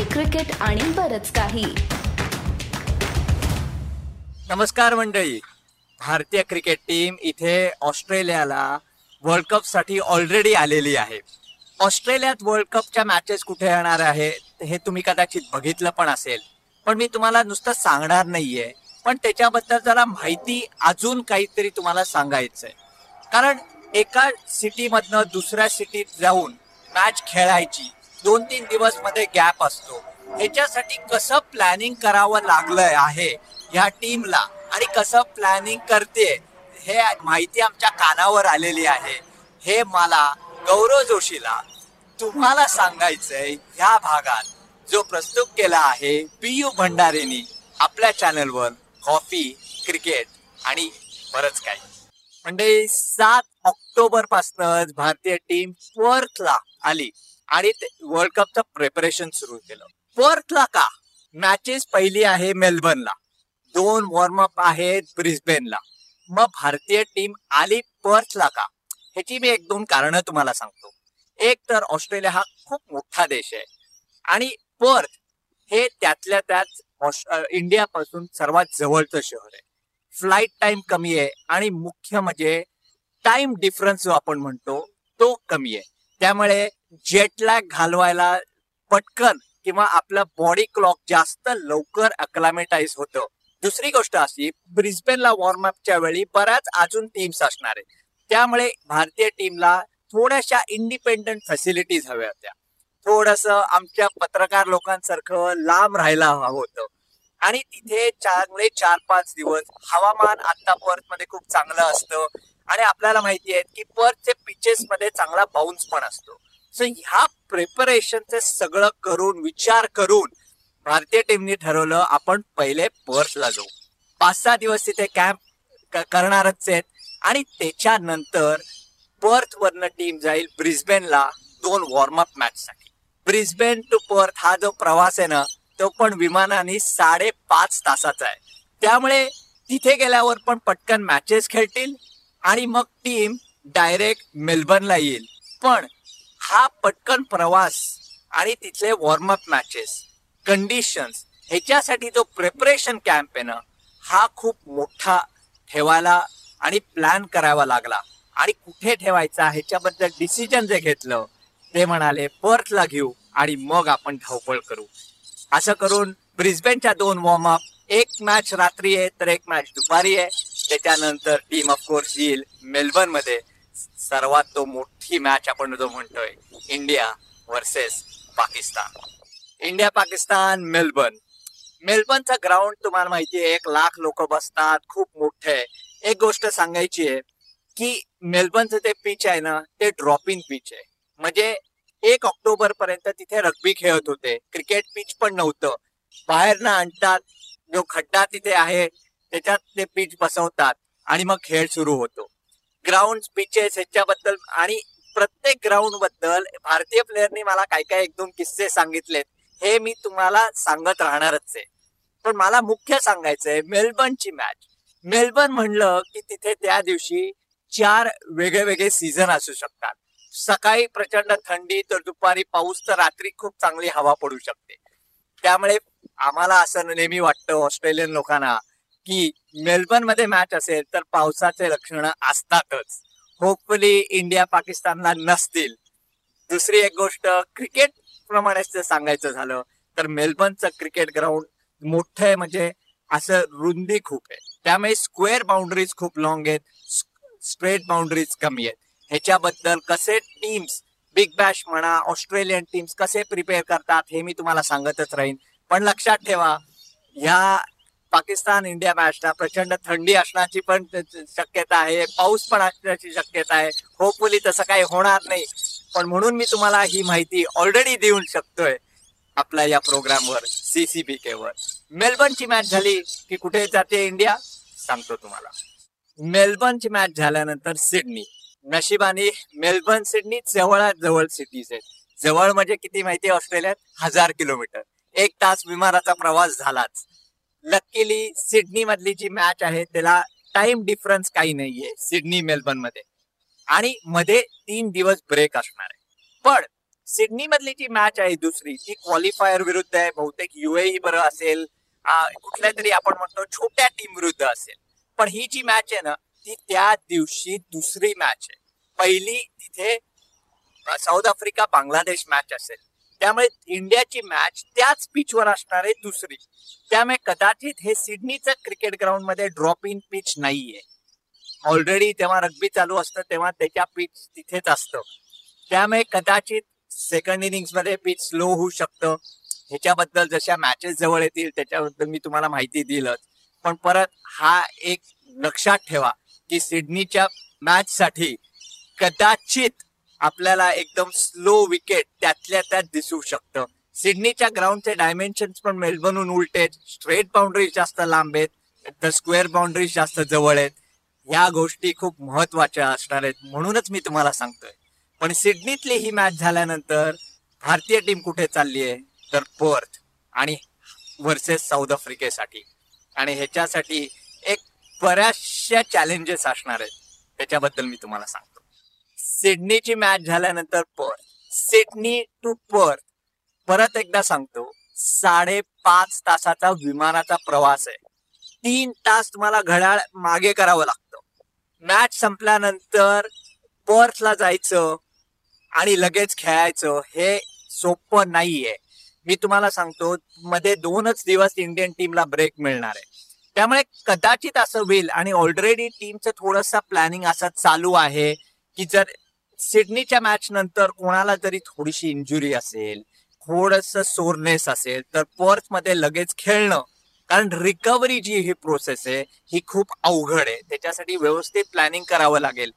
Hockey cricket आणि बरच काही. नमस्कार मंडळी. भारतीय क्रिकेट टीम इथे ऑस्ट्रेलियाला वर्ल्ड कपसाठी ऑलरेडी आलेली आहे. ऑस्ट्रेलियात वर्ल्ड कपच्या मॅचेस कुठे येणार आहेत हे तुम्ही कदाचित बघितलं पण असेल. पण मी तुम्हाला नुसतं सांगणार नाहीये. पण त्याच्याबद्दल जरा माहिती अजून काहीतरी तुम्हाला सांगायचंय. कारण एका सिटीमधनं दुसऱ्या सिटीत जाऊन मॅच खेळायची दोन तीन दिवसमध्ये गॅप असतो. ह्याच्यासाठी कसं प्लॅनिंग करावं लागलंय आहे ह्या टीमला आणि कसं प्लॅनिंग करते हे माहिती आमच्या कानावर आलेली आहे. हे मला गौरव जोशीला तुम्हाला सांगायचंय ह्या भागात जो प्रस्तुत केला आहे पी यू भंडारेनी आपल्या चॅनलवर कॉफी क्रिकेट आणि बरंच काही. म्हणजे सात ऑक्टोबर पासूनच भारतीय टीम पर्थला आली. आणि वर्ल्ड कपचं प्रिपरेशन सुरू केलं. पर्थला का मॅचेस पहिली आहे मेलबर्नला दोन वॉर्मअप आहेत ब्रिस्बेनला मग भारतीय टीम आली पर्थला का? ह्याची मी एक दोन कारण तुम्हाला सांगतो. एक तर ऑस्ट्रेलिया हा खूप मोठा देश आहे. आणि पर्थ हे त्यातल्या त्यात इंडियापासून सर्वात जवळचं शहर आहे. फ्लाईट टाइम कमी आहे आणि मुख्य म्हणजे टाइम डिफरन्स जो आपण म्हणतो तो कमी आहे. त्यामुळे जेटलॅग घालवायला पटकन किंवा आपलं बॉडी क्लॉक जास्त लवकर अक्लामेटाईज होतं. दुसरी गोष्ट अशी ब्रिस्बेनला वॉर्मअपच्या वेळी बऱ्याच अजून टीम्स असणार आहेत. त्यामुळे भारतीय टीमला थोड्याशा इंडिपेंडंट फॅसिलिटीज हव्या होत्या. थोडस आमच्या पत्रकार लोकांसारखं लांब राहायला हवं होतं. आणि तिथे चांगले चार पाच दिवस हवामान आता पर्थमध्ये खूप चांगलं असतं. आणि आपल्याला माहिती आहे की पर्थचे पिचेस मध्ये चांगला बाउन्स पण असतो. सो ह्या प्रिपरेशनचे सगळं करून विचार करून भारतीय टीमने ठरवलं आपण पहिले पर्थला जाऊ. पाच सहा दिवस तिथे कॅम्प करणारच आहेत. आणि त्याच्यानंतर पर्थ वरनं टीम जाईल ब्रिस्बेनला दोन वॉर्मअप मॅच साठी ब्रिस्बेन टू पर्थ हा जो प्रवास आहे ना तो पण विमानाने साडेपाच तासाचा आहे. त्यामुळे तिथे गेल्यावर पण पटकन मॅचेस खेळतील आणि मग टीम डायरेक्ट मेलबर्नला येईल. पण हा पटकन प्रवास आणि तिथले वॉर्मअप मॅचेस कंडिशन्स ह्याच्यासाठी जो प्रिपरेशन कॅम्प आहे ना हा खूप मोठा ठेवायला आणि प्लॅन करावा लागला. आणि कुठे ठेवायचा ह्याच्याबद्दल डिसिजन जे घेतलं ते म्हणाले पर्थला घेऊ आणि मग आपण धावपळ करू. असं करून ब्रिस्बेनच्या दोन वॉर्मअप एक मॅच रात्री आहे तर एक मॅच दुपारी आहे. त्याच्यानंतर टीम ऑफकोर्स येईल मेलबर्नमध्ये सर्वात तो मोठी मॅच आपण जो म्हणतोय India versus Pakistan. India Pakistan Melbourne मेलबर्नचा ground तुम्हाला माहिती आहे एक लाख लोक बसतात खूप मोठे आहे. एक गोष्ट सांगायची आहे की मेलबर्नचं ते पिच आहे ना ते ड्रॉप इन पिच आहे. म्हणजे एक ऑक्टोबर पर्यंत तिथे रग्बी खेळत होते. क्रिकेट पिच पण नव्हतं. बाहेर ना आणतात जो खड्डा तिथे आहे त्याच्यात ते पिच बसवतात. आणि मग खेळ सुरू होतो. ग्राउंड पिचेस ह्याच्याबद्दल आणि प्रत्येक ग्राउंडबद्दल भारतीय प्लेअरनी मला काय काय एक दोन किस्से सांगितलेत. हे मी तुम्हाला सांगत राहणारच आहे. पण मला मुख्य सांगायचंय मेलबर्नची मॅच मेलबर्न म्हणलं की तिथे त्या दिवशी चार वेगळे वेगळे सीझन असू शकतात. सकाळी प्रचंड थंडी तर दुपारी पाऊस तर रात्री खूप चांगली हवा पडू शकते. त्यामुळे आम्हाला असं नेहमी वाटतं ऑस्ट्रेलियन लोकांना की मेलबर्नमध्ये मॅच असेल तर पावसाचे लक्षण असतातच. होपफुली इंडिया पाकिस्तानला नसतील. दुसरी एक गोष्ट क्रिकेट प्रमाणेच सांगायचं झालं तर मेलबर्नचं क्रिकेट ग्राउंड मोठं आहे म्हणजे असं रुंदी खूप आहे. त्यामुळे स्क्वेअर बाउंड्रीज खूप लॉंग आहेत स्ट्रेट बाउंड्रीज कमी आहेत. ह्याच्याबद्दल कसे टीम्स बिग बॅश म्हणा ऑस्ट्रेलियन टीम्स कसे प्रिपेअर करतात हे मी तुम्हाला सांगतच राहीन. पण लक्षात ठेवा ह्या पाकिस्तान इंडिया मॅचला प्रचंड थंडी असण्याची पण शक्यता आहे. पाऊस पण असण्याची शक्यता आहे. होपफुली तसं काही होणार नाही. पण म्हणून मी तुम्हाला ही माहिती ऑलरेडी देऊ शकतोय आपल्या या प्रोग्रामवर सीसीबी केवर मेलबर्नची मॅच झाली की कुठे जाते इंडिया? सांगतो तुम्हाला. मेलबर्नची मॅच झाल्यानंतर सिडनी. नशिबाने मेलबर्न सिडनी जवळात जवळ सिटीज आहेत. जवळ म्हणजे किती माहिती ऑस्ट्रेलियात? हजार किलोमीटर. एक तास विमानाचा प्रवास झालाच. लकीली सिडनी मधली जी मॅच आहे त्याला टाइम डिफरन्स काही नाहीये सिडनी मेलबर्नमध्ये. आणि मध्ये तीन दिवस ब्रेक असणार आहे. पण सिडनी मधली जी मॅच आहे दुसरी ती क्वालिफायर विरुद्ध आहे. बहुतेक युएई बरं असेल कुठल्या तरी आपण म्हणतो छोट्या टीम विरुद्ध असेल. पण ही जी मॅच आहे ना ती त्या दिवशी दुसरी मॅच आहे. पहिली तिथे साऊथ आफ्रिका बांगलादेश मॅच असेल. त्यामुळे इंडियाची मॅच त्याच पिचवर असणार आहे दुसरी. त्यामुळे कदाचित हे सिडनीचं क्रिकेट ग्राउंडमध्ये ड्रॉप इन पिच नाहीये. ऑलरेडी तेव्हा रग्बी चालू असतं तेव्हा त्याच्या पिच तिथेच असतं. त्यामुळे कदाचित सेकंड इनिंग्समध्ये पिच स्लो होऊ शकतं. ह्याच्याबद्दल जशा मॅचेस जवळ येतील त्याच्याबद्दल मी तुम्हाला माहिती दिलच. पण परत हा एक लक्षात ठेवा की सिडनीच्या मॅच साठी कदाचित आपल्याला एकदम स्लो विकेट त्यातल्या त्यात दिसू शकतं. सिडनीच्या ग्राउंडचे डायमेन्शन्स पण मेलबर्नहून उलटे स्ट्रेट बाउंड्रीज जास्त लांब आहेत. तर स्क्वेअर बाउंड्रीज जास्त जवळ आहेत. या गोष्टी खूप महत्त्वाच्या असणार आहेत म्हणूनच मी तुम्हाला सांगतोय. पण सिडनीतली ही मॅच झाल्यानंतर भारतीय टीम कुठे चालली आहे? तर पर्थ आणि वर्सेस साऊथ आफ्रिकेसाठी आणि ह्याच्यासाठी एक बऱ्याचशा चॅलेंजेस असणार आहेत. त्याच्याबद्दल मी तुम्हाला सांगतो सिडनीची मॅच झाल्यानंतर पर्थ सिडनी टू पर्थ परत एकदा सांगतो साडेपाच तासाचा विमानाचा प्रवास आहे. तीन तास तुम्हाला घड्याळ मागे करावं लागतं. मॅच संपल्यानंतर पर्थला जायचं आणि लगेच खेळायचं हे सोपं नाहीये. मी तुम्हाला सांगतो मध्ये दोनच दिवस इंडियन टीमला ब्रेक मिळणार आहे. त्यामुळे कदाचित असं होईल आणि ऑलरेडी टीमचं थोडंसं प्लॅनिंग असं चालू आहे की जर सिडनीच्या मॅच नंतर कोणाला जरी थोडीशी इंजुरी असेल थोडस सोरनेस असेल तर पर्थमध्ये लगेच खेळणं. कारण रिकव्हरी जी ही प्रोसेस आहे ही खूप अवघड आहे. त्याच्यासाठी व्यवस्थित प्लॅनिंग करावं लागेल.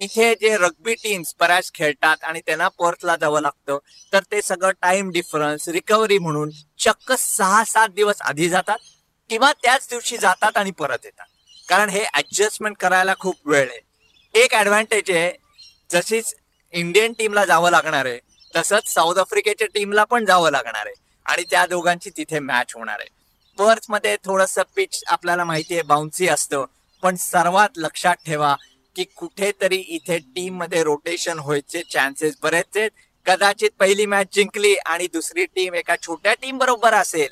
इथे जे रग्बी टीम्स बऱ्याच खेळतात आणि त्यांना पर्थला जावं लागतं तर ते सगळं टाइम डिफरन्स रिकव्हरी म्हणून चक्क सहा सात दिवस आधी जातात किंवा त्याच दिवशी जातात आणि परत येतात. कारण हे ऍडजस्टमेंट करायला खूप वेळ आहे. एक ऍडव्हान्टेज आहे जशीच इंडियन टीमला जावं लागणार आहे तसंच साऊथ आफ्रिकेच्या टीमला पण जावं लागणार आहे आणि त्या दोघांची तिथे मॅच होणार आहे. पर्थमध्ये थोडस पिच आपल्याला माहिती आहे बाउन्सी असतं पण सर्वात लक्षात ठेवा की कुठेतरी इथे टीममध्ये रोटेशन व्हायचे चान्सेस बरेच आहेत. कदाचित पहिली मॅच जिंकली आणि दुसरी टीम एका छोट्या टीम बरोबर असेल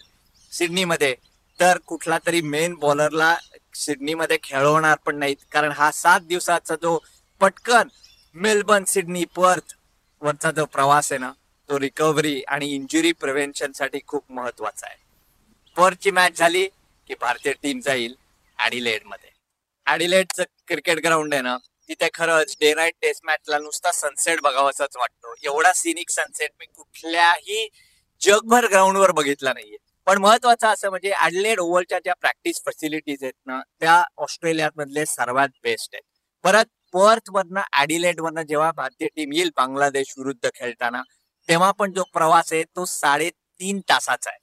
सिडनीमध्ये तर कुठला तरी मेन बॉलरला सिडनीमध्ये खेळवणार पण नाहीत कारण हा सात दिवसाचा जो पटकन मेलबर्न सिडनी पर्थ वरचा जो प्रवास आहे ना तो रिकव्हरी आणि इंजुरी प्रिव्हेन्शनसाठी खूप महत्त्वाचा आहे. पर्थची मॅच झाली की भारतीय टीम जाईल ऍडिलेडमध्ये. ऍडिलेडचं क्रिकेट ग्राउंड आहे ना तिथे खरंच डे नाईट टेस्ट मॅचला नुसता सनसेट बघावासाच वाटतो. एवढा सिनिक सनसेट मी कुठल्याही जगभर ग्राउंडवर बघितला नाहीये. पण महत्वाचं असं म्हणजे ऍडलेड ओव्हरच्या ज्या प्रॅक्टिस फॅसिलिटीज आहेत ना त्या ऑस्ट्रेलियामधले सर्वात बेस्ट आहेत. परत पर्थ वरनं ऍडिलेट वरनं जेव्हा भारतीय टीम येईल बांगलादेश विरुद्ध खेळताना तेव्हा पण जो प्रवास आहे तो साडेतीन तासाचा आहे.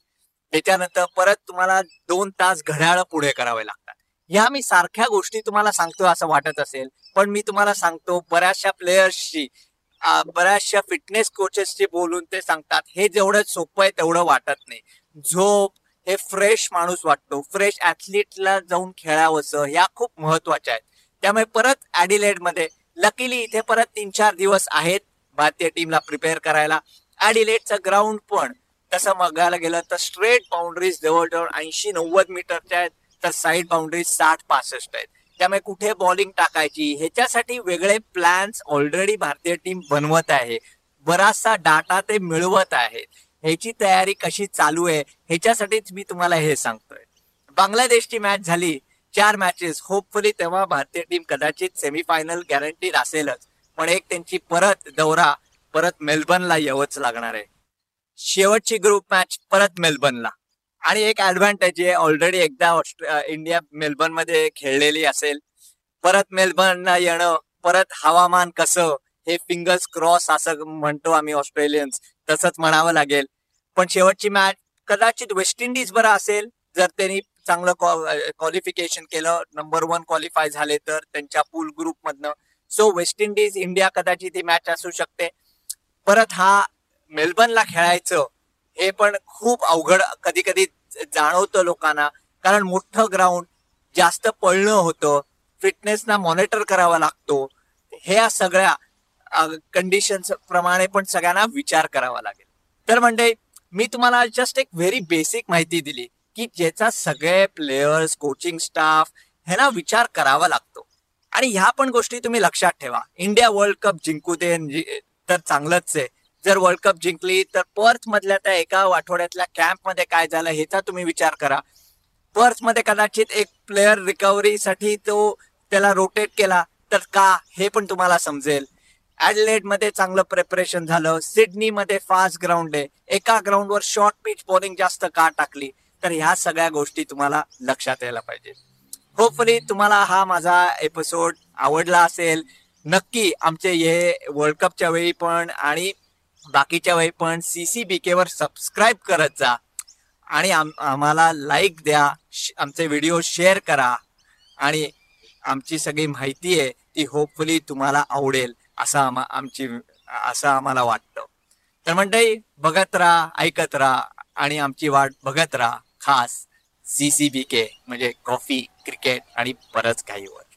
त्याच्यानंतर परत तुम्हाला दोन तास घड्याळ पुढे करावे लागतात. ह्या मी सारख्या गोष्टी तुम्हाला सांगतो असं वाटत असेल पण मी तुम्हाला सांगतो बऱ्याचशा प्लेयर्सशी बऱ्याचशा फिटनेस कोचेसशी बोलून ते सांगतात हे जेवढं सोपं आहे तेवढं वाटत नाही. झोप हे फ्रेश माणूस वाटतो. फ्रेश ऍथलीटला जाऊन खेळावंसं ह्या खूप महत्त्वाच्या आहेत. त्यामुळे परत ऍडिलेडमध्ये. लकीली इथे परत तीन चार दिवस आहेत भारतीय टीमला प्रिपेअर करायला. ऍडिलेडचं ग्राउंड पण तसं बघायला गेलं तर स्ट्रेट बाउंड्रीज जवळजवळ ऐंशी नव्वद मीटरच्या आहेत तर साईड बाउंड्रीज साठ पासष्ट आहेत. त्यामुळे कुठे बॉलिंग टाकायची? ह्याच्यासाठी वेगळे प्लॅन्स ऑलरेडी भारतीय टीम बनवत आहे. बराचसा डाटा ते मिळवत आहेत ह्याची तयारी कशी चालू आहे? ह्याच्यासाठीच मी तुम्हाला हे सांगतोय. बांगलादेशची मॅच झाली. चार मॅचेस होपफुली तेव्हा भारतीय टीम कदाचित सेमीफायनल गॅरंटीड असेलच. पण एक त्यांची परत दौरा परत मेलबर्नला यावंच लागणार आहे. शेवटची ग्रुप मॅच परत मेलबर्नला. आणि एक ऍडव्हान्टेज आहे ऑलरेडी एकदा इंडिया मेलबर्नमध्ये खेळलेली असेल. परत मेलबर्नला येणं परत हवामान कसं हे फिंगर्स क्रॉस असं म्हणतो आम्ही ऑस्ट्रेलियन्स. तसंच म्हणावं लागेल. पण शेवटची मॅच कदाचित वेस्ट इंडिज बरं असेल जर त्यांनी चांगलं क्वालिफिकेशन केलं नंबर वन क्वालिफाय झाले तर त्यांच्या पूल ग्रुप मधनं. सो वेस्ट इंडिज इंडिया कदाचित ही मॅच असू शकते. परत हा मेलबर्नला खेळायचं हे पण खूप अवघड कधी कधी जाणवतं लोकांना. कारण मोठं ग्राउंड जास्त पळणं होतं फिटनेसना मॉनिटर करावा लागतो. ह्या सगळ्या कंडिशन प्रमाणे पण सगळ्यांना विचार करावा लागेल. तर म्हणजे मी तुम्हाला जस्ट एक व्हेरी बेसिक माहिती दिली. की ज्याचा सगळे प्लेयर्स कोचिंग स्टाफ ह्यांना विचार करावा लागतो. आणि ह्या पण गोष्टी तुम्ही लक्षात ठेवा. इंडिया वर्ल्ड कप जिंकू दे म्हणजे तर चांगलंच आहे. जर वर्ल्ड कप जिंकली तर पर्थ मधल्या त्या एका आठवड्यातल्या कॅम्पमध्ये काय झालं ह्याचा तुम्ही विचार करा. पर्थमध्ये कदाचित एक प्लेअर रिकव्हरीसाठी तो त्याला रोटेट केला तर का हे पण तुम्हाला समजेल. ऍडलेडमध्ये चांगलं प्रिपरेशन झालं. सिडनी मध्ये फास्ट ग्राउंड आहे. एका ग्राउंडवर शॉर्ट पिच बॉलिंग जास्त का टाकली? तर ह्या सगळ्या गोष्टी तुम्हाला लक्षात यायला पाहिजे. होपफुली तुम्हाला हा माझा एपिसोड आवडला असेल. नक्की आमचे हे वर्ल्ड कपच्या वेळी पण आणि बाकीच्या वेळी पण सी सी बी केवर सबस्क्राईब करत जा. आणि आम आम्हाला लाईक द्या आमचे व्हिडिओ शेअर करा. आणि आमची सगळी माहिती आहे ती होपफुली तुम्हाला आवडेल असं आम्हा आमची असं आम्हाला वाटतं. तर मंडळी बघत राहा ऐकत राहा आणि आमची वाट बघत राहा. खास सी सी बी के म्हणजे कॉफी क्रिकेट आणि बरंच काही वर.